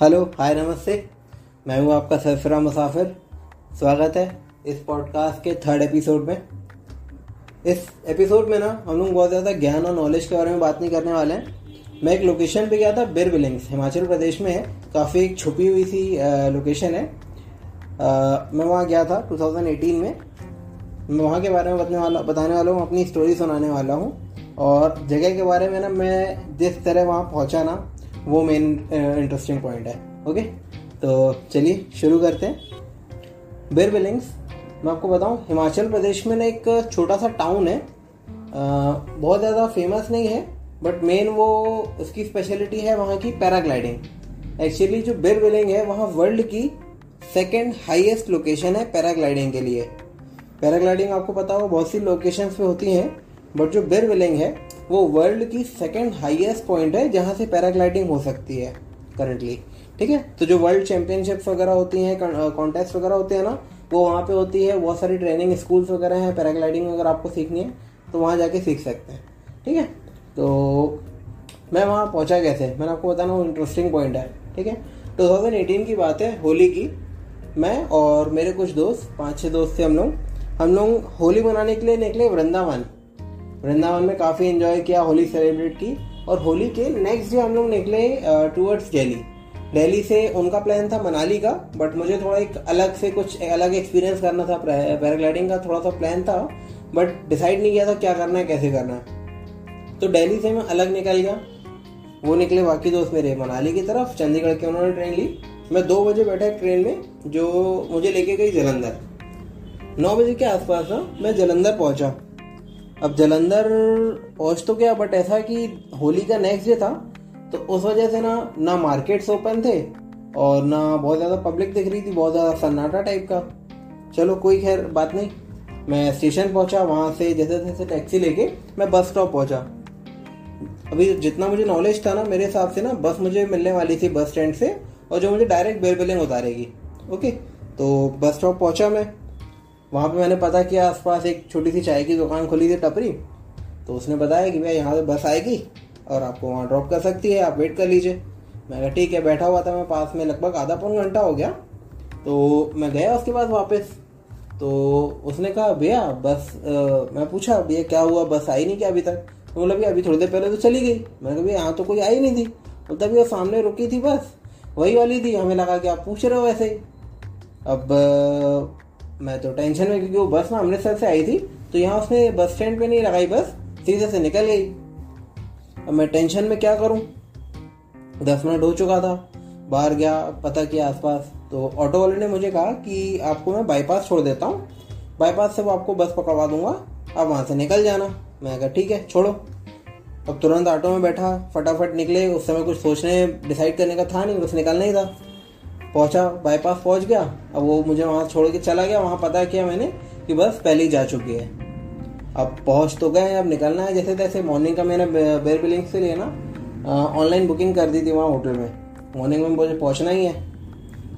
Hello hi नमस्ते। मैं हूँ आपका सरफरा मुसाफिर। स्वागत है इस पॉडकास्ट के थर्ड एपिसोड में। इस एपिसोड में ना हम लोग बहुत ज़्यादा ज्ञान और नॉलेज के बारे में बात नहीं करने वाले हैं। मैं एक लोकेशन पे गया था बिर बिलिंग्स हिमाचल प्रदेश में है। काफ़ी एक छुपी हुई सी लोकेशन है। आ, मैं वहाँ गया था 2018 में। मैं वहाँ के बारे में बताने वाला बताने वाला हूँ अपनी स्टोरी सुनाने वाला हूँ। और जगह के बारे में ना मैं जिस तरह वहाँ पहुँचा ना वो मेन इंटरेस्टिंग पॉइंट है ओके तो चलिए, शुरू करते हैं। बिर बिलिंग्स मैं आपको बताऊँ, हिमाचल प्रदेश में ना एक छोटा सा टाउन है। बहुत ज़्यादा फ़ेमस नहीं है बट मेन वो उसकी स्पेशलिटी है वहाँ की पैराग्लाइडिंग एक्चुअली जो बिर बिलिंग है, वहाँ वर्ल्ड की सेकेंड हाईएस्ट लोकेशन है पैराग्लाइडिंग के लिए। पैराग्लाइडिंग आपको पता हो बहुत सी लोकेशंस पे होती हैं बट जो बिर बिलिंग है वो वर्ल्ड की सेकेंड हाईएस्ट पॉइंट है जहाँ से पैराग्लाइडिंग हो सकती है करंटली ठीक है? तो जो वर्ल्ड चैंपियनशिप्स वगैरह होती हैं कॉन्टेस्ट वगैरह होते हैं ना, वो वहाँ पे होती है, बहुत सारी ट्रेनिंग स्कूल्स वगैरह हैं पैराग्लाइडिंग अगर आपको सीखनी है तो वहाँ जाके सीख सकते हैं, ठीक है? तो मैं वहाँ पहुँचा कैसे? मैंने आपको बताना वो इंटरेस्टिंग पॉइंट है, ठीक है? 2018 की बात है होली की, मैं और मेरे कुछ दोस्त, पाँच छः दोस्त थे हम लोग हम लोग होली मनाने के लिए निकले वृंदावन। वृंदावन में काफ़ी इन्जॉय किया होली सेलिब्रेट की। और होली के नेक्स्ट डे हम लोग निकले टूवर्ड्स दिल्ली दिल्ली से उनका प्लान था मनाली का बट मुझे थोड़ा एक अलग से कुछ अलग एक्सपीरियंस करना था पैराग्लाइडिंग का थोड़ा सा प्लान था बट डिसाइड नहीं किया था क्या करना है, कैसे करना है। तो दिल्ली से मैं अलग निकल गया। वो निकले बाकी दोस्त मेरे मनाली की तरफ़, चंडीगढ़ के उन्होंने ट्रेन ली। मैं दो बजे बैठा ट्रेन में, जो मुझे लेके गई जलंधर। नौ बजे के आसपास ना मैं जलंधर पहुँचा। अब जलंधर पहुँच तो गया बट ऐसा कि होली का नेक्स्ट डे था तो उस वजह से ना ना मार्केट्स ओपन थे, और ना बहुत ज़्यादा पब्लिक दिख रही थी, बहुत ज़्यादा सन्नाटा टाइप का। चलो, कोई खैर बात नहीं। मैं स्टेशन पहुँचा, वहाँ से जैसे जैसे टैक्सी लेके मैं बस स्टॉप पहुँचा। अभी जितना मुझे नॉलेज था ना, मेरे हिसाब से ना बस मुझे मिलने वाली थी बस स्टैंड से, और जो मुझे डायरेक्ट बेलबिलिंग उतारेगी। ओके तो बस स्टॉप पहुँचा मैं। वहाँ पे मैंने पता किया आसपास एक छोटी सी चाय की दुकान खुली थी टपरी। तो उसने बताया कि भैया यहाँ से बस आएगी और आपको वहाँ ड्रॉप कर सकती है आप वेट कर लीजिए। मैं कहा ठीक है। बैठा हुआ था मैं पास में लगभग आधा पौन घंटा हो गया। तो मैं गया उसके बाद वापस। तो उसने कहा भैया बस आ, मैं पूछा भैया क्या हुआ? बस आई नहीं क्या अभी तक? तो बोला भैया अभी थोड़ी देर पहले तो चली गई। मैंने कहा भैया यहाँ तो कोई आई नहीं थी। बोलता भैया सामने रुकी थी बस वही वाली थी। हमें लगा कि आप पूछ रहे हो वैसे ही। अब मैं तो टेंशन में, क्योंकि वो बस ना अमृतसर से आई थी तो यहाँ उसने बस स्टैंड पे नहीं लगाई, बस सीधे से निकल गई। अब मैं टेंशन में क्या करूँ? दस मिनट हो चुका था, बाहर गया, पता किया आसपास तो ऑटो वाले ने मुझे कहा कि आपको मैं बाईपास छोड़ देता हूँ। बाईपास से वो आपको बस पकड़वा दूँगा, आप वहाँ से निकल जाना। मैं कहा, ठीक है, छोड़ो। अब तुरंत ऑटो में बैठा, फटाफट निकले, उस समय कुछ सोचने डिसाइड करने का था नहीं, बस निकलना ही था। पहुँचा बाईपास पहुँच गया। अब वो मुझे वहाँ छोड़ के चला गया। वहाँ पता किया मैंने कि बस पहले ही जा चुकी है। अब पहुँच तो गए, अब निकलना है। जैसे तैसे मॉर्निंग का मैंने बेर बिलिंग से लिए ना ऑनलाइन बुकिंग कर दी थी वहाँ होटल में। मॉर्निंग में मुझे पहुँचना ही है।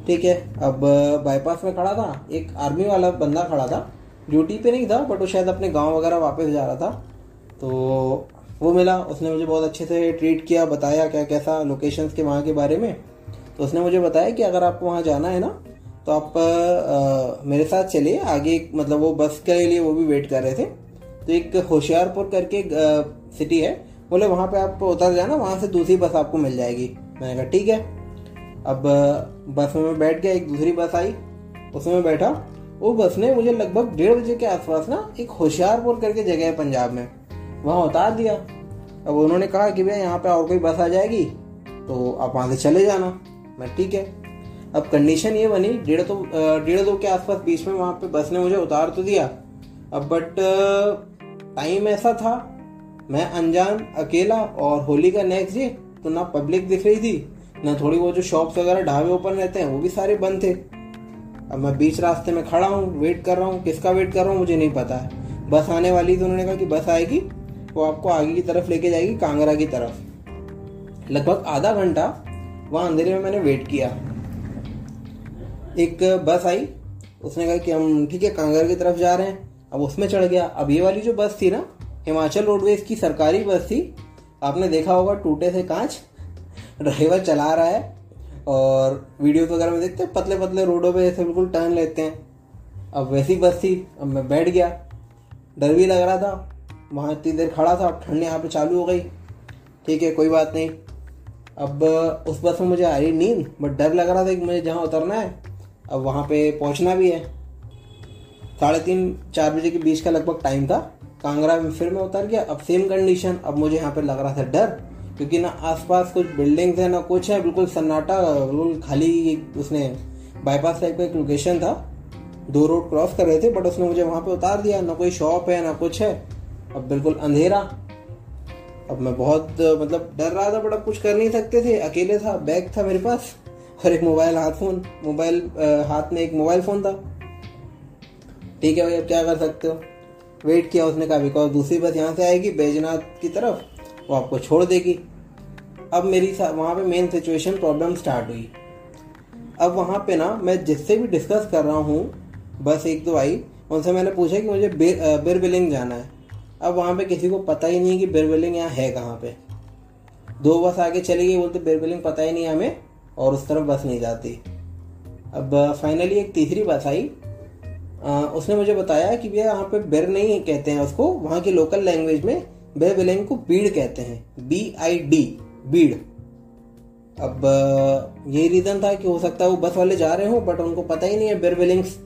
ठीक है, अब बाईपास में खड़ा था। एक आर्मी वाला बंदा खड़ा था। ड्यूटी पे नहीं था बट वो शायद अपने गाँव वगैरह वापस जा रहा था। तो वो मिला, उसने मुझे बहुत अच्छे से ट्रीट किया, बताया क्या कैसा लोकेशंस के वहाँ के बारे में। तो उसने मुझे बताया कि अगर आपको वहाँ जाना है ना तो आप आ, मेरे साथ चलिए। आगे मतलब वो बस के लिए वो भी वेट कर रहे थे। तो एक होशियारपुर करके सिटी है। बोले वहाँ पे आप उतर जाना वहाँ से दूसरी बस आपको मिल जाएगी। मैंने कहा ठीक है। अब बस में मैं बैठ गया एक दूसरी बस आई। उसमें बैठा। वो बस ने मुझे लगभग डेढ़ बजे के आसपास ना एक होशियारपुर करके जगह है पंजाब में। वहाँ उतार दिया। अब उन्होंने कहा कि भैया यहाँ पे और कोई बस आ जाएगी तो आप वहाँ से चले जाना। मैं ठीक है। अब कंडीशन ये बनी, डेढ़ तो डेढ़ दो के आसपास बीच में वहाँ पे बस ने मुझे उतार तो दिया। अब बट टाइम ऐसा था, मैं अनजान, अकेला और होली का नेक्स्ट डे तो ना पब्लिक दिख रही थी, ना थोड़ी वो जो शॉप्स वगैरह ढाबे ओपन रहते हैं, वो भी सारे बंद थे। अब मैं बीच रास्ते में खड़ा हूँ वेट कर रहा हूँ, किसका वेट कर रहा हूँ, मुझे नहीं पता है। बस आने वाली तो उन्होंने कहा कि बस आएगी, वो आपको आगे की तरफ़ लेके जाएगी, कांगड़ा की तरफ़। लगभग आधा घंटा वहाँ अंधेरे में मैंने वेट किया। एक बस आई, उसने कहा कि हम, ठीक है कांगर की तरफ़ जा रहे हैं। अब उसमें चढ़ गया। अब ये वाली जो बस थी ना, हिमाचल रोडवेज़ की सरकारी बस थी, आपने देखा होगा, टूटे से कांच ड्राइवर चला रहा है, और वीडियोस वगैरह में देखते हैं पतले पतले रोडों पे ऐसे बिल्कुल टर्न लेते हैं। अब वैसी बस थी, अब मैं बैठ गया। डर भी लग रहा था। वहाँ इतनी देर खड़ा था अब ठंड यहाँ पे चालू हो गई। ठीक है, कोई बात नहीं। अब, उस बस में मुझे आ रही नींद, बट डर लग रहा था कि मुझे जहाँ उतरना है, अब वहाँ पे पहुँचना भी है। साढ़े तीन, चार बजे के बीच का लगभग टाइम था। कांगड़ा में फिर मैं उतर गया। अब सेम कंडीशन अब मुझे यहाँ पे लग रहा था डर, क्योंकि ना आसपास कुछ बिल्डिंग्स है, ना कुछ है, बिल्कुल सन्नाटा, बिल्कुल खाली उसने बाईपास टाइप का एक लोकेशन था। दो रोड क्रॉस कर रहे थे बट उसने मुझे वहाँ पे उतार दिया। ना कोई शॉप है, ना कुछ है। अब बिल्कुल अंधेरा। अब मैं बहुत मतलब डर रहा था बट अब कुछ कर नहीं सकते थे। अकेले था बैग था मेरे पास और एक मोबाइल हाथ फ़ोन मोबाइल हाथ में एक मोबाइल फ़ोन था। ठीक है भाई अब क्या कर सकते हो? वेट किया उसने कहा बिकॉज़ दूसरी बस यहाँ से आएगी बैजनाथ की तरफ़ वो आपको छोड़ देगी। अब मेरी वहाँ पे मेन सिचुएशन प्रॉब्लम स्टार्ट हुई। अब वहाँ पे ना मैं जिससे भी डिस्कस कर रहा हूँ बस एक दो आई उनसे मैंने पूछा कि मुझे बिर, बिलिंग जाना है। अब वहाँ पे किसी को पता ही नहीं कि बिर बिलिंग यहाँ है कहाँ पे। दो बस आगे चली गई बोलते बिर बिलिंग पता ही नहीं हमें और उस तरफ़ बस नहीं जाती। अब फाइनली एक तीसरी बस आई। आ, उसने मुझे बताया कि भैया यहाँ पे बिर नहीं कहते हैं उसको वहाँ की लोकल लैंग्वेज में बिर बिलिंग को बीड़ कहते हैं। बी आई डी बीड़। अब यही रीजन था कि हो सकता है वो बस वाले जा रहे हो बट उनको पता ही नहीं है बिर बिलिंग्स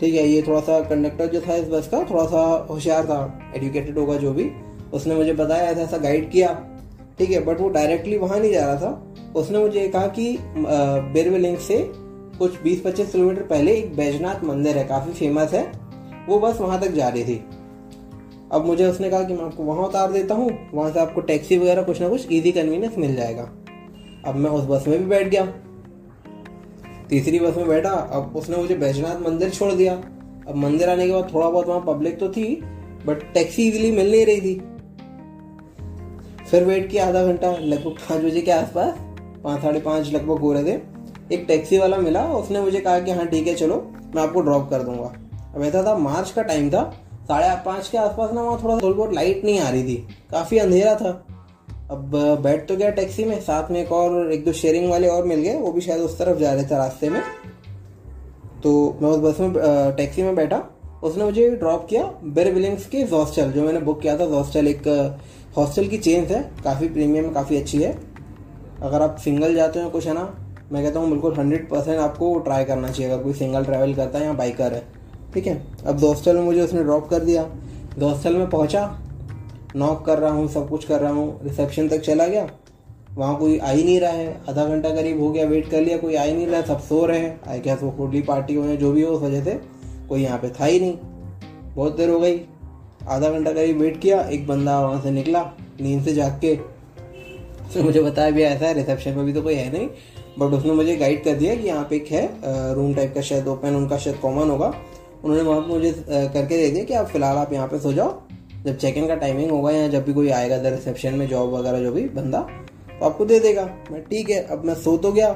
ठीक है, ये थोड़ा सा कंडक्टर जो था इस बस का, थोड़ा सा होशियार था एडुकेटेड होगा जो भी। उसने मुझे बताया, ऐसा ऐसा गाइड किया, ठीक है बट वो डायरेक्टली वहाँ नहीं जा रहा था। उसने मुझे कहा कि बिरविलिंग से कुछ 20-25 किलोमीटर पहले एक बैजनाथ मंदिर है, काफ़ी फ़ेमस है। वो बस वहाँ तक जा रही थी। अब मुझे उसने कहा कि मैं आपको वहाँ उतार देता हूँ, वहाँ से आपको टैक्सी वगैरह कुछ ना कुछ इजी कन्वीनियंस मिल जाएगा। अब मैं उस बस में भी बैठ गया। तीसरी बस में बैठा, अब उसने मुझे बैजनाथ मंदिर छोड़ दिया। अब मंदिर आने के बाद थोड़ा बहुत वहाँ पब्लिक तो थी बट टैक्सी इजिली मिल नहीं रही थी। फिर वेट किया आधा घंटा, लगभग पाँच बजे के आसपास, पाँच, साढ़े पाँच लगभग हो रहे थे। एक टैक्सी वाला मिला, उसने मुझे कहा कि हाँ ठीक है, चलो, मैं आपको ड्रॉप कर दूँगा। अब ऐसा था, मार्च का टाइम था, साढ़े पाँच के आसपास ना वहाँ थोड़ा थोड़ी बहुत लाइट नहीं आ रही थी। काफ़ी अंधेरा था। अब बैठ तो गया टैक्सी में, साथ में एक और, एक दो शेयरिंग वाले और मिल गए, वो भी शायद उस तरफ़ जा रहे थे रास्ते में। तो मैं उस बस में टैक्सी में बैठा, उसने मुझे ड्रॉप किया बेर विलिंग्स के हॉस्टल जो मैंने बुक किया था हॉस्टल एक हॉस्टल की चेंज है, काफ़ी प्रीमियम काफ़ी अच्छी है। अगर आप सिंगल जाते हो कुछ, है ना, मैं कहता हूँ बिल्कुल हंड्रेड परसेंट आपको ट्राई करना चाहिए, अगर कोई सिंगल ट्रैवल करता है या बाइकर है। ठीक है, अब हॉस्टल में मुझे उसने ड्रॉप कर दिया। हॉस्टल में पहुँचा नॉक कर रहा हूँ, सब कुछ कर रहा हूँ रिसेप्शन तक चला गया। वहाँ कोई आ ही नहीं रहा है, आधा घंटा करीब हो गया वेट कर लिया, कोई आ ही नहीं रहा, सब सो रहे हैं। आई क्या वो होटली पार्टी हो जो भी हो, उस वजह से कोई यहाँ पे था ही नहीं। बहुत देर हो गई, आधा घंटा करीब वेट किया, एक बंदा वहाँ से निकला, नींद से जाग के। उसने मुझे बताया भी ऐसा है रिसेप्शन में भी तो कोई है नहीं। बट उसने मुझे गाइड कर दिया कि यहाँ पे एक है रूम टाइप का शायद ओपन उनका शायद कॉमन होगा। उन्होंने वहाँ पे मुझे करके दे दिया कि आप फ़िलहाल आप यहाँ पे सो जाओ। जब चेक इन का टाइमिंग होगा या जब भी कोई आएगा इधर रिसेप्शन में जॉब वगैरह जो भी बंदा तो आपको दे देगा। मैं ठीक है, अब मैं सो तो गया।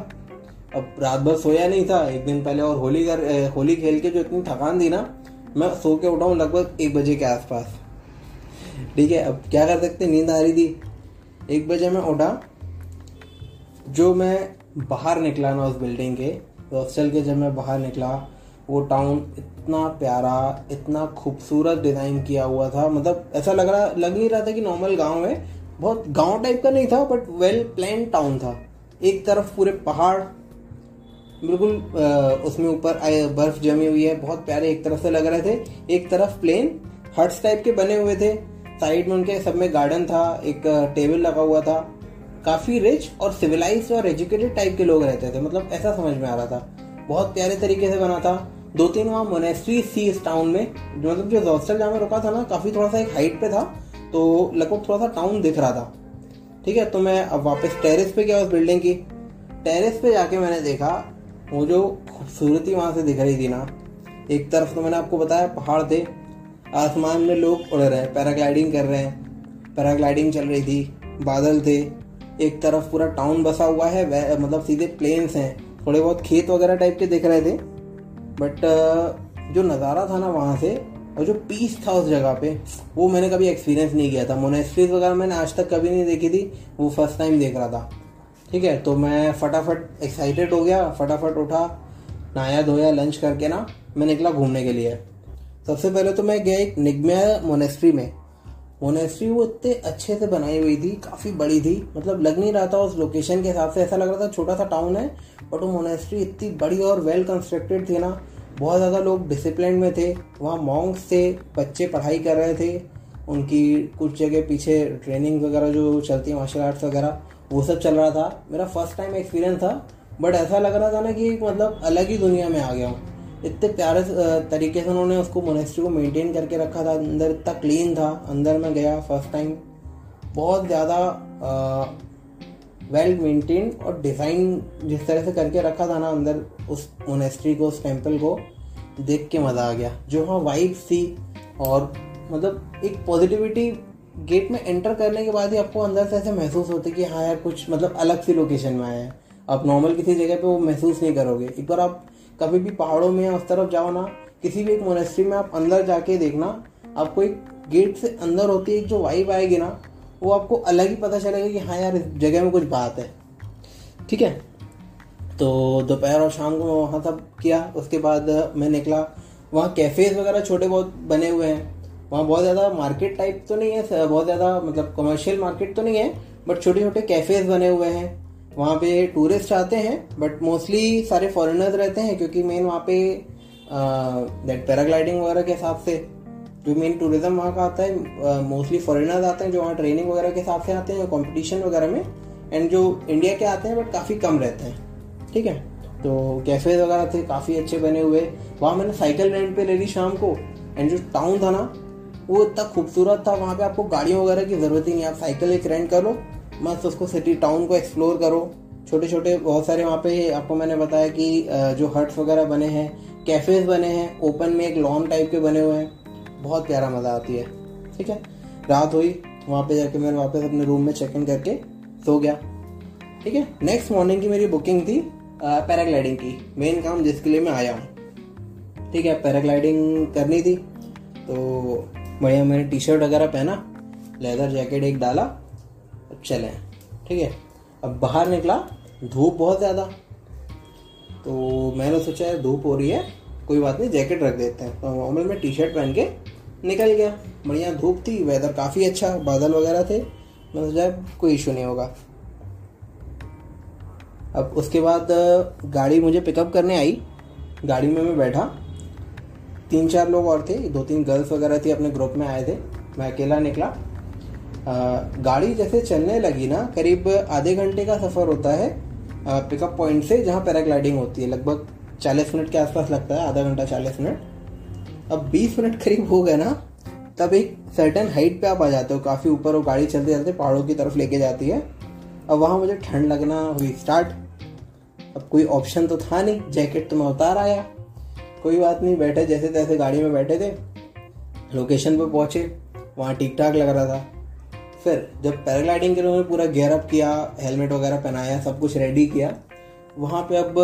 अब रात भर सोया नहीं था। एक दिन पहले और होली कर होली खेल के जो इतनी थकान थी ना, मैं सो के उठा हूँ लगभग एक बजे के आसपास। ठीक है, अब क्या कर सकते? नींद आ रही थी। एक बजे मैं उठा। जो मैं बाहर निकला ना उस बिल्डिंग के हॉस्टल के जब मैं बाहर निकला वो टाउन इतना प्यारा, इतना खूबसूरत डिज़ाइन किया हुआ था। मतलब ऐसा लग रहा, लग नहीं रहा था कि नॉर्मल गाँव है। बहुत गाँव टाइप का नहीं था बट वेल प्लान टाउन था। एक तरफ़ पूरे पहाड़, बिल्कुल उसमें ऊपर बर्फ़ जमी हुई है। बहुत प्यारे एक तरफ़ से लग रहे थे। एक तरफ़ प्लेन हट्स टाइप के बने हुए थे। साइड में उनके सब में गार्डन था, एक टेबल लगा हुआ था। काफ़ी रिच और सिविलाइज और एजुकेटेड टाइप के लोग रहते थे। मतलब ऐसा समझ में आ रहा था। बहुत प्यारे तरीके से बना था। दो तीन वहाँ मोनेस्ट्री थी इस टाउन में, जो मतलब जो हॉस्टल जहाँ रुका था ना, काफ़ी थोड़ा सा एक हाइट पे था तो लगभग थोड़ा सा टाउन दिख रहा था। ठीक है तो मैं अब वापस टेरेस पे गया उस बिल्डिंग की। टेरेस पे जाके मैंने देखा, वो जो खूबसूरती वहाँ से दिख रही थी ना, एक तरफ़ तो मैंने आपको बताया पहाड़ थे, आसमान में लोग उड़ रहे हैं पैराग्लाइडिंग कर रहे हैं पैराग्लाइडिंग चल रही थी, बादल थे, एक तरफ़ पूरा टाउन बसा हुआ है मतलब सीधे प्लेन्स हैं, थोड़े बहुत खेत वगैरह टाइप के दिख रहे थे बट uh, जो नज़ारा था ना वहाँ से और जो पीस था उस जगह पे वो मैंने कभी एक्सपीरियंस नहीं किया था। मोनेस्ट्रीज वगैरह मैंने आज तक कभी नहीं देखी थी वो फ़र्स्ट टाइम देख रहा था। ठीक है तो मैं फटाफट एक्साइटेड हो गया फटाफट उठा नहाया धोया लंच करके ना मैं निकला घूमने के लिए। सबसे पहले तो मैं गया एक निगम्या मोनेस्ट्री में। मोनेस्ट्री वो इतने अच्छे से बनाई हुई थी, काफ़ी बड़ी थी। मतलब लग नहीं रहा था उस लोकेशन के हिसाब से। ऐसा लग रहा था छोटा सा टाउन है बट वो मोनेस्ट्री इतनी बड़ी और वेल कंस्ट्रक्टेड थी ना। बहुत ज़्यादा लोग डिसिप्लिन में थे। वहाँ मॉन्क्स थे, बच्चे पढ़ाई कर रहे थे। उनकी कुछ जगह पीछे ट्रेनिंग वगैरह जो चलती है मार्शल आर्ट्स वगैरह, वो सब चल रहा था। मेरा फ़र्स्ट टाइम एक्सपीरियंस था बट ऐसा लग रहा था ना कि मतलब अलग ही दुनिया में आ गया हूँ। इतने प्यारे तरीके से उन्होंने उसको मोनेस्ट्री को मेंटेन करके रखा था, अंदर इतना क्लीन था, अंदर में गया फ़र्स्ट टाइम बहुत ज़्यादा वेल मेंटेन और डिज़ाइन जिस तरह से करके रखा था ना अंदर उस मोनेस्ट्री को, उस टेंपल को देख के मज़ा आ गया। जो वहाँ वाइब्स थी और मतलब एक पॉजिटिविटी गेट में एंटर करने के बाद ही आपको अंदर से ऐसे महसूस होती कि हाँ यार कुछ मतलब अलग सी लोकेशन में आए हैं। आप नॉर्मल किसी जगह पे वो महसूस नहीं करोगे। एक बार आप कभी भी पहाड़ों में उस तरफ़ जाओ ना, किसी भी एक मोनेस्ट्री में आप अंदर जाके देखना, आपको एक गेट से अंदर होती है जो वाइब आएगी ना, वो आपको अलग ही पता चलेगा कि हाँ यार, इस जगह में कुछ बात है। ठीक है? तो दोपहर और शाम को वहाँ सब किया, उसके बाद मैं निकला। वहाँ कैफ़ेज वगैरह छोटे बहुत बने हुए हैं। वहाँ बहुत ज़्यादा मार्केट टाइप तो नहीं है, बहुत ज़्यादा मतलब कमर्शियल मार्केट तो नहीं है बट छोटे छोटे कैफ़ेज बने हुए हैं। वहाँ पे टूरिस्ट आते हैं बट मोस्टली सारे फॉरेनर्स रहते हैं क्योंकि मेन वहाँ पे दैट पैराग्लाइडिंग वगैरह के हिसाब से जो मेन टूरिज़्म वहाँ का आता है मोस्टली फॉरेनर्स आते हैं जो वहाँ ट्रेनिंग वगैरह के हिसाब से आते हैं कॉम्पिटिशन वगैरह में एंड जो इंडिया के आते हैं बट काफ़ी कम रहते हैं, ठीक है? तो कैफेज वगैरह थे, काफ़ी अच्छे बने हुए। वहाँ मैंने साइकिल रेंट पे ले ली शाम को एंड जो टाउन था ना, वो इतना खूबसूरत था, वहाँ पे आपको गाड़ियों वगैरह की ज़रूरत ही नहीं आप साइकिल एक रेंट कर मस्त उसको सिटी टाउन को एक्सप्लोर करो। छोटे छोटे बहुत सारे वहाँ पे आपको मैंने बताया कि जो हट्स वगैरह बने हैं कैफेज बने हैं ओपन में एक लॉन टाइप के बने हुए हैं। बहुत प्यारा मज़ा आती है। ठीक है? रात हुई, वहाँ पे जाके मैं वापस अपने रूम में चेक इन करके सो गया। ठीक है? नेक्स्ट मॉर्निंग की मेरी बुकिंग थी पैराग्लाइडिंग की। मेन काम जिसके लिए मैं आया हूँ। ठीक है? पैराग्लाइडिंग करनी थी। तो बढ़िया मैंने टी शर्ट वगैरह पहना लेदर जैकेट एक डाला। चले। ठीक है? अब बाहर निकला, धूप बहुत ज़्यादा। तो मैंने सोचा है धूप हो रही है, कोई बात नहीं, जैकेट रख देते हैं। तो नॉर्मल में टी शर्ट पहन के निकल गया। बढ़िया धूप थी वेदर काफ़ी अच्छा बादल वगैरह थे। मैंने सोचा कोई इशू नहीं होगा। अब उसके बाद गाड़ी मुझे पिकअप करने आई। गाड़ी में मैं बैठा। तीन चार लोग और थे, दो तीन गर्ल्स वगैरह थी, अपने ग्रुप में आए थे। मैं अकेला निकला। गाड़ी जैसे चलने लगी ना, करीब आधे घंटे का सफ़र होता है पिकअप पॉइंट से जहाँ पैराग्लाइडिंग होती है, लगभग चालीस मिनट के आसपास लगता है, आधा घंटा चालीस मिनट। अब बीस मिनट करीब हो गए ना, तब एक सर्टन हाइट पे आप आ जाते हो, काफ़ी ऊपर वो गाड़ी चलते चलते पहाड़ों की तरफ़ लेके जाती है। अब वहाँ मुझे ठंड लगना हुई स्टार्ट अब कोई ऑप्शन तो था नहीं जैकेट तो मैं उतार आया। कोई बात नहीं, बैठे जैसे तैसे गाड़ी में बैठे थे। लोकेशन पे पहुँचे, वहाँ ठीक ठाक लग रहा था। फिर जब पैराग्लाइडिंग के लिए उन्होंने पूरा गेयर अप किया हेलमेट वगैरह पहनाया, सब कुछ रेडी किया, वहाँ पे अब,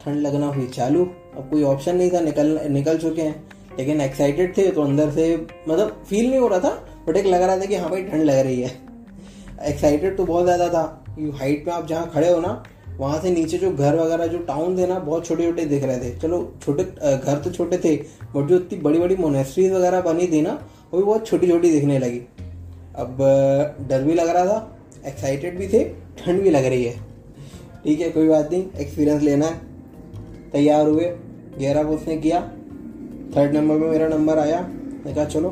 ठंड लगना हुई चालू। अब कोई ऑप्शन नहीं था, निकल निकल चुके हैं। लेकिन एक्साइटेड थे तो अंदर से मतलब फील नहीं हो रहा था बट एक लग रहा था कि हाँ भाई, ठंड लग रही है। एक्साइटेड तो बहुत ज़्यादा था हाइट पे आप जहाँ खड़े हो ना, वहाँ से नीचे जो घर वगैरह, जो टाउन थे ना, बहुत छोटे छोटे दिख रहे थे। चलो, छोटे घर तो छोटे थे बट जो इतनी बड़ी बड़ी मोनेस्ट्रीज वगैरह बनी थी ना, वो भी बहुत छोटी छोटी दिखने लगी। अब डर भी लग रहा था एक्साइटेड भी थे, ठंड भी लग रही है। ठीक है, कोई बात नहीं एक्सपीरियंस लेना है। तैयार हुए, गहरा उसने किया। थर्ड नंबर में मेरा नंबर आया। मैं कहा, चलो।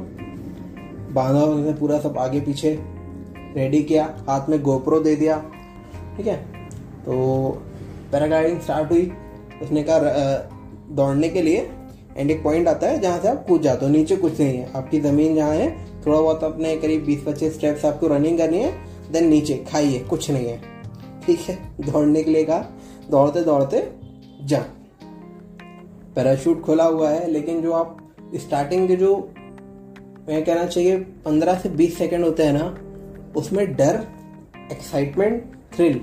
बांधा उसने पूरा सब आगे पीछे रेडी किया, हाथ में गोप्रो दे दिया। ठीक है? तो पैराग्लाइडिंग स्टार्ट हुई। उसने कहा दौड़ने के लिए एंड एक पॉइंट आता है जहाँ से आप कूद जाते हो, नीचे कुछ नहीं है। आपकी ज़मीन जहाँ है थोड़ा बहुत अपने करीब बीस पच्चीस स्टेप्स आपको रनिंग करनी है देन नीचे खाइए, कुछ नहीं है। ठीक है? दौड़ने के लिए कहा, दौड़ते दौड़ते जा पैराशूट खुला हुआ है, लेकिन जो आप स्टार्टिंग के जो मैं कहना चाहिए, पंद्रह से बीस सेकंड होते हैं ना, उसमें डर एक्साइटमेंट थ्रिल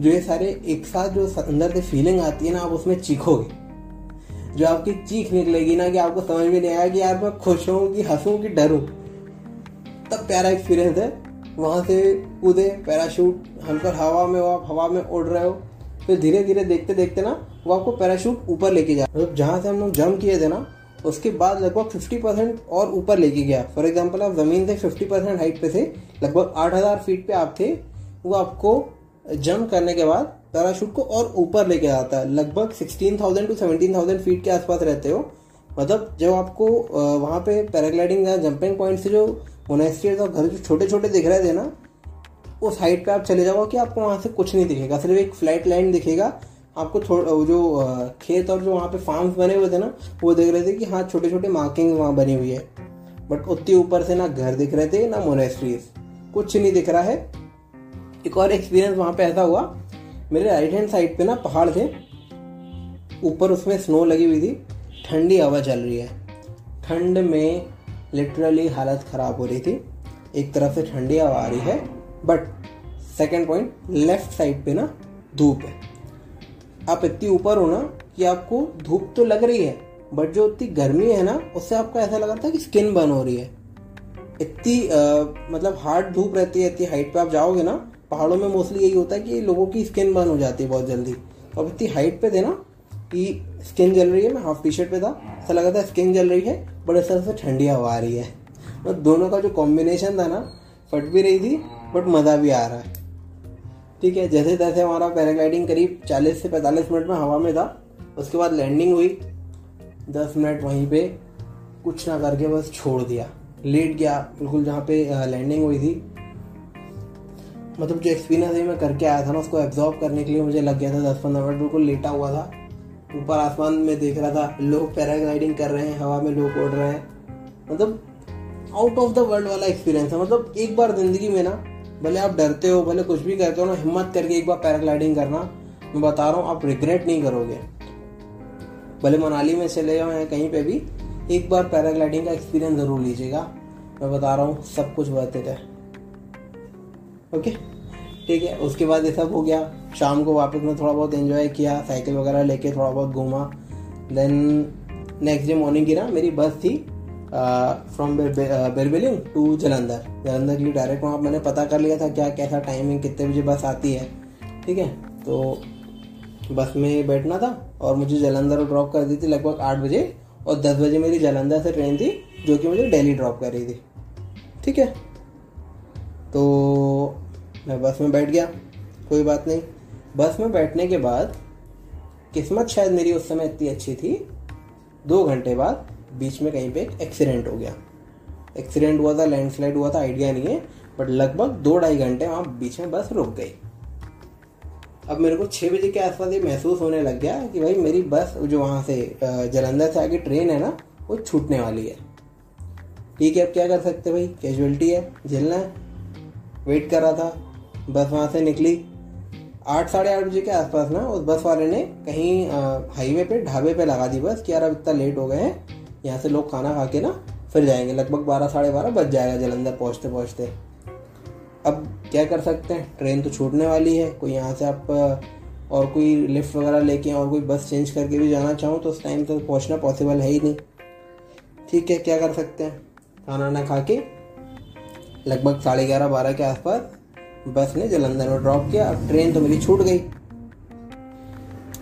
जो ये सारे एक साथ जो अंदर से फीलिंग आती है ना, आप उसमें चीखोगे। जो आपकी चीख निकलेगी ना, कि आपको समझ में नहीं आया कि यार मैं खुश हूँ कि हंसूं कि डरूं। तब प्यारा एक्सपीरियंस है। वहाँ से कूदे पैराशूट हल्का हवा में हो आप हवा में उड़ रहे हो। फिर धीरे धीरे देखते देखते ना वो आपको पैराशूट ऊपर लेके जा मतलब जहाँ से हम लोग जंप किए थे ना उसके बाद लगभग 50 परसेंट और ऊपर लेके गया। फॉर एग्ज़ाम्पल आप ज़मीन से 50 परसेंट हाइट पे थे लगभग 8000 फीट पे आप थे वो आपको जंप करने के बाद पैराशूट को और ऊपर लेके जाता है। लगभग 16,000 टू 17,000 फीट के आसपास रहते हो। मतलब जब आपको वहाँ पे पैराग्लाइडिंग या जंपिंग पॉइंट से जो मोनेस्ट्री और घर जो छोटे छोटे दिख रहे थे ना उस हाइट पे आप चले जाओ कि आपको वहाँ से कुछ नहीं दिखेगा, सिर्फ़ एक फ्लैट लाइन दिखेगा। आपको थोड़ा जो खेत और जो वहाँ पे फार्म्स बने हुए थे ना, वो देख रहे थे कि हाँ छोटे छोटे मार्किंग वहाँ बनी हुई है। बट उतनी ऊपर से ना घर दिख रहे थे, ना मोनेस्ट्रीज कुछ नहीं दिख रहा है। एक और एक्सपीरियंस वहाँ पे ऐसा हुआ। मेरे राइट हैंड साइड पे ना पहाड़ थे। ऊपर उसमें स्नो लगी हुई थी। ठंडी हवा चल रही है। ठंड में लिटरली हालत ख़राब हो रही थी। एक तरफ़ से ठंडी हवा आ रही है but second point left side पे ना धूप है। आप इतनी ऊपर हो ना कि आपको धूप तो लग रही है बट जो इतनी गर्मी है ना, उससे आपको ऐसा लग रहा था कि स्किन बर्न हो रही है। इतनी मतलब हार्ड धूप रहती है, इतनी हाइट पे आप जाओगे ना, पहाड़ों में मोस्टली यही होता है कि लोगों की स्किन बर्न हो जाती है बहुत जल्दी। तो अब इतनी हाइट पे थे ना कि स्किन जल रही है, मैं हाफ़ टी शर्ट पे था, ऐसा लगा था स्किन जल रही है बट इस तरह से ठंडी हवा आ रही है। तो दोनों का जो कॉम्बिनेशन था ना, फट भी रही थी बट मज़ा भी आ रहा है। ठीक है जैसे तैसे हमारा पैराग्लाइडिंग करीब 40 से 45 मिनट में हवा में था, उसके बाद लैंडिंग हुई। 10 मिनट वहीं पे कुछ ना करके बस छोड़ दिया। लेट गया, बिल्कुल जहाँ पे लैंडिंग हुई थी। मतलब जो एक्सपीरियंस है मैं करके आया था ना, उसको एब्जॉर्व करने के लिए मुझे लग गया था दस पंद्रह मिनट, बिल्कुल लेटा हुआ था। ऊपर आसमान में देख रहा था, लोग पैराग्लाइडिंग कर रहे हैं, हवा में लोग उड़ रहे हैं। मतलब आउट ऑफ़ द वर्ल्ड वाला एक्सपीरियंस है। मतलब एक बार ज़िंदगी में ना, भले आप डरते हो, भले कुछ भी करते हो ना, हिम्मत करके एक बार पैराग्लाइडिंग करना, मैं बता रहा हूँ, आप रिग्रेट नहीं करोगे। भले मनाली में चले जाओ या कहीं पे भी, एक बार पैराग्लाइडिंग का एक्सपीरियंस ज़रूर लीजिएगा। मैं बता रहा हूँ, सब कुछ वर्थ है ओके ठीक है, उसके बाद ये सब हो गया। शाम को वापस में थोड़ा बहुत एंजॉय किया साइकिल वगैरह लेके थोड़ा बहुत घूमा। देन नेक्स्ट डे मॉर्निंग की ना, मेरी बस थी फ्रॉम बेरबिलिंग टू जलंधर जलंधर के लिए डायरेक्ट वहाँ मैंने पता कर लिया था क्या, कैसा टाइमिंग कितने बजे बस आती है। ठीक है तो बस में बैठना था और मुझे जलंधर ड्रॉप कर दी थी लगभग आठ बजे और दस बजे मेरी जलंधर से ट्रेन थी, जो कि मुझे दिल्ली ड्रॉप कर रही थी। ठीक है तो मैं बस में बैठ गया। कोई बात नहीं। बस में बैठने के बाद किस्मत शायद मेरी उस समय इतनी अच्छी थी। दो घंटे बाद बीच में कहीं पे एक एक्सीडेंट हो गया। एक्सीडेंट हुआ था लैंडस्लाइड हुआ था आइडिया नहीं है बट लगभग दो ढाई घंटे वहाँ बीच में बस रुक गई। अब मेरे को छः बजे के आसपास ये महसूस होने लग गया कि भाई मेरी बस जो वहाँ से जलंधर से आगे ट्रेन है ना, वो छूटने वाली है। ठीक है, अब क्या कर सकते भाई? कैजुअलिटी है, झेलना है। वेट कर रहा था। बस वहाँ से निकली। आठ, साढ़े आठ बजे के आसपास ना, उस बस वाले ने कहीं हाईवे पे, ढाबे पे लगा दी बस कि यार अब इतना लेट हो गए हैं। यहाँ से लोग खाना खा के ना, फिर जाएँगे। लगभग बारह, साढ़े बारह बज जाएगा जलंधर पहुँचते पहुँचते। अब क्या कर सकते हैं? ट्रेन तो छूटने वाली है। कोई यहाँ से आप और कोई लिफ्ट वगैरह लेके और कोई बस चेंज करके भी जाना चाहूँ तो उस टाइम तो पहुँचना पॉसिबल है ही नहीं। ठीक है, क्या कर सकते हैं? खाना ना खा के, लगभग साढ़े ग्यारह, बारह के आसपास बस ने जलंधर में ड्रॉप किया, अब ट्रेन तो मेरी छूट गई।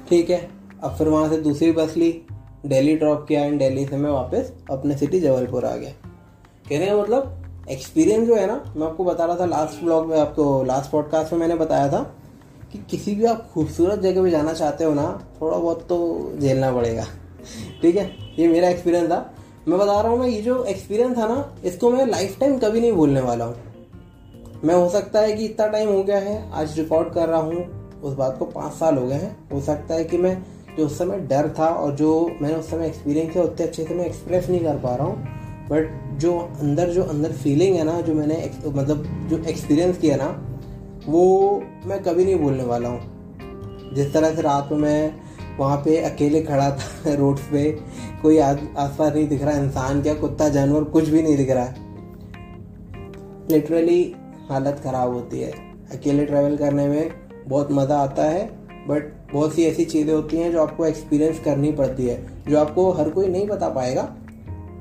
ठीक है, अब फिर वहाँ से दूसरी बस ली, दिल्ली ड्रॉप किया एंड दिल्ली से मैं वापस अपने सिटी जबलपुर आ गया। कहने का मतलब एक्सपीरियंस जो है ना, मैं आपको बता रहा था लास्ट ब्लॉग में, आपको लास्ट पॉडकास्ट में मैंने बताया था कि किसी भी आप खूबसूरत जगह पे जाना चाहते हो ना, थोड़ा बहुत तो झेलना पड़ेगा। ठीक है, ये मेरा एक्सपीरियंस था। मैं बता रहा हूँ मैं ये जो एक्सपीरियंस था ना, इसको मैं लाइफ टाइम कभी नहीं भूलने वाला हूँ। मैं हो सकता है कि इतना टाइम हो गया है, आज रिकॉर्ड कर रहा हूँ, उस बात को पाँच साल हो गए हैं। हो सकता है कि मैं जो उस समय डर था और जो मैंने उस समय एक्सपीरियंस किया, उतने अच्छे से मैं एक्सप्रेस नहीं कर पा रहा हूँ। बट जो अंदर जो अंदर फीलिंग है ना, जो मैंने मतलब जो एक्सपीरियंस किया ना, वो मैं कभी नहीं भूलने वाला हूँ। जिस तरह से रात में मैं वहाँ पे अकेले खड़ा था रोड पे, कोई आस पास नहीं दिख रहा, इंसान क्या, कुत्ता, जानवर, कुछ भी नहीं दिख रहा। है लिटरली हालत ख़राब होती है। अकेले ट्रैवल करने में बहुत मज़ा आता है बट बहुत सी ऐसी चीज़ें होती हैं जो आपको एक्सपीरियंस करनी पड़ती है, जो आपको हर कोई नहीं बता पाएगा।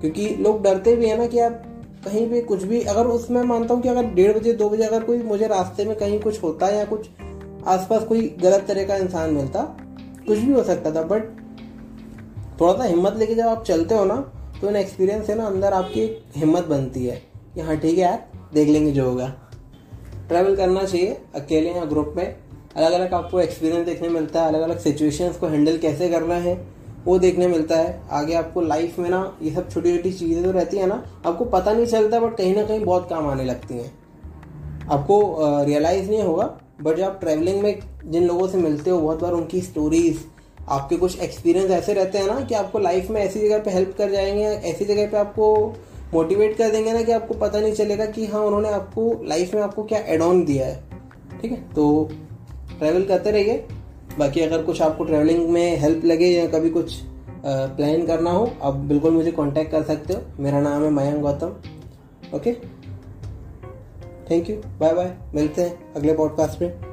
क्योंकि लोग डरते भी हैं ना कि आप कहीं भी कुछ भी, अगर उसमें मानता हूँ कि अगर डेढ़ बजे, दो बजे अगर कोई मुझे रास्ते में कहीं कुछ होता है या कुछ आसपास कोई गलत तरह का इंसान मिलता, कुछ भी हो सकता था बट थोड़ा सा हिम्मत लेके जब आप चलते हो ना तो इन एक्सपीरियंस है ना अंदर आपकी हिम्मत बनती है कि हाँ ठीक है यार, देख लेंगे जो होगा। ट्रैवल करना चाहिए, अकेले या ग्रुप में। अलग अलग आपको एक्सपीरियंस देखने मिलता है अलग अलग सिचुएशंस को हैंडल कैसे करना है, वो देखने मिलता है। आगे आपको लाइफ में ना, ये सब छोटी छोटी चीज़ें तो रहती है ना, आपको पता नहीं चलता बट कहीं ना कहीं बहुत काम आने लगती हैं। आपको रियलाइज़ नहीं होगा बट जब आप ट्रैवलिंग में जिन लोगों से मिलते हो, बहुत बार उनकी स्टोरीज आपके कुछ एक्सपीरियंस ऐसे रहते हैं ना, कि आपको लाइफ में ऐसी जगह पे हेल्प कर जाएँगे, ऐसी जगह पे आपको मोटिवेट कर देंगे ना कि आपको पता नहीं चलेगा कि हाँ उन्होंने आपको लाइफ में आपको क्या एड ऑन दिया है। ठीक है? तो ट्रैवल करते रहिए। बाकी अगर कुछ आपको ट्रैवलिंग में हेल्प लगे या कभी कुछ प्लान करना हो, आप बिल्कुल मुझे कांटेक्ट कर सकते हो। मेरा नाम है Mayank Gautam. Okay thank you bye bye मिलते हैं अगले पॉडकास्ट में।